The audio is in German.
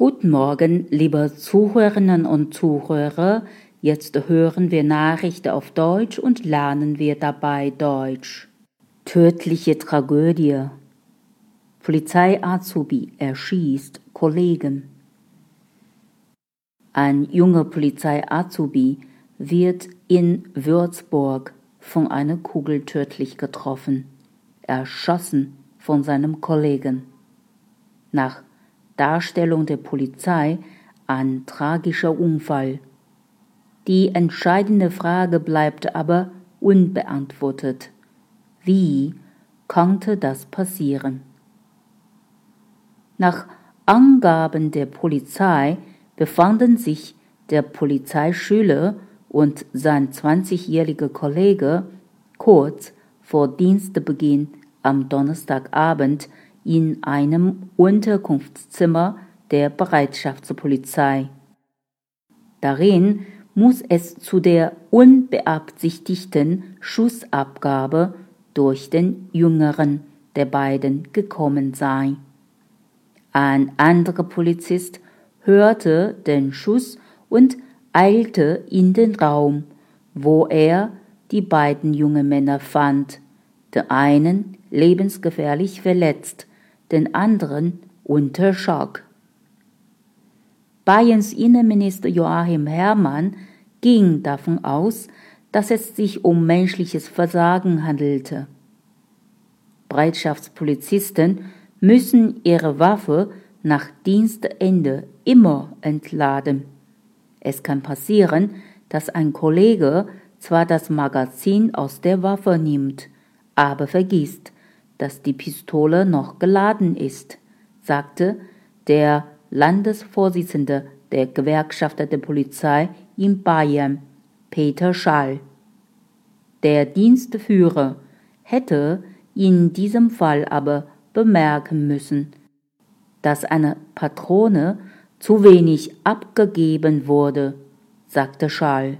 Guten Morgen, liebe Zuhörerinnen und Zuhörer. Jetzt hören wir Nachrichten auf Deutsch und lernen wir dabei Deutsch. Tödliche Tragödie. Polizei-Azubi erschießt Kollegen. Ein junger Polizei-Azubi wird in Würzburg von einer Kugel tödlich getroffen, erschossen von seinem Kollegen. Nach Darstellung der Polizei ein tragischer Unfall. Die entscheidende Frage bleibt aber unbeantwortet. Wie konnte das passieren? Nach Angaben der Polizei befanden sich der Polizeischüler und sein 20-jähriger Kollege kurz vor Dienstbeginn am Donnerstagabend in einem Unterkunftszimmer der Bereitschaftspolizei. Darin muss es zu der unbeabsichtigten Schussabgabe durch den jüngeren der beiden gekommen sein. Ein anderer Polizist hörte den Schuss und eilte in den Raum, wo er die beiden jungen Männer fand, den einen lebensgefährlich verletzt, den anderen unter Schock. Bayerns Innenminister Joachim Herrmann ging davon aus, dass es sich um menschliches Versagen handelte. Bereitschaftspolizisten müssen ihre Waffe nach Dienstende immer entladen. Es kann passieren, dass ein Kollege zwar das Magazin aus der Waffe nimmt, aber vergisst, dass die Pistole noch geladen ist, sagte der Landesvorsitzende der Gewerkschaft der Polizei in Bayern, Peter Schall. Der Dienstführer hätte in diesem Fall aber bemerken müssen, dass eine Patrone zu wenig abgegeben wurde, sagte Schall.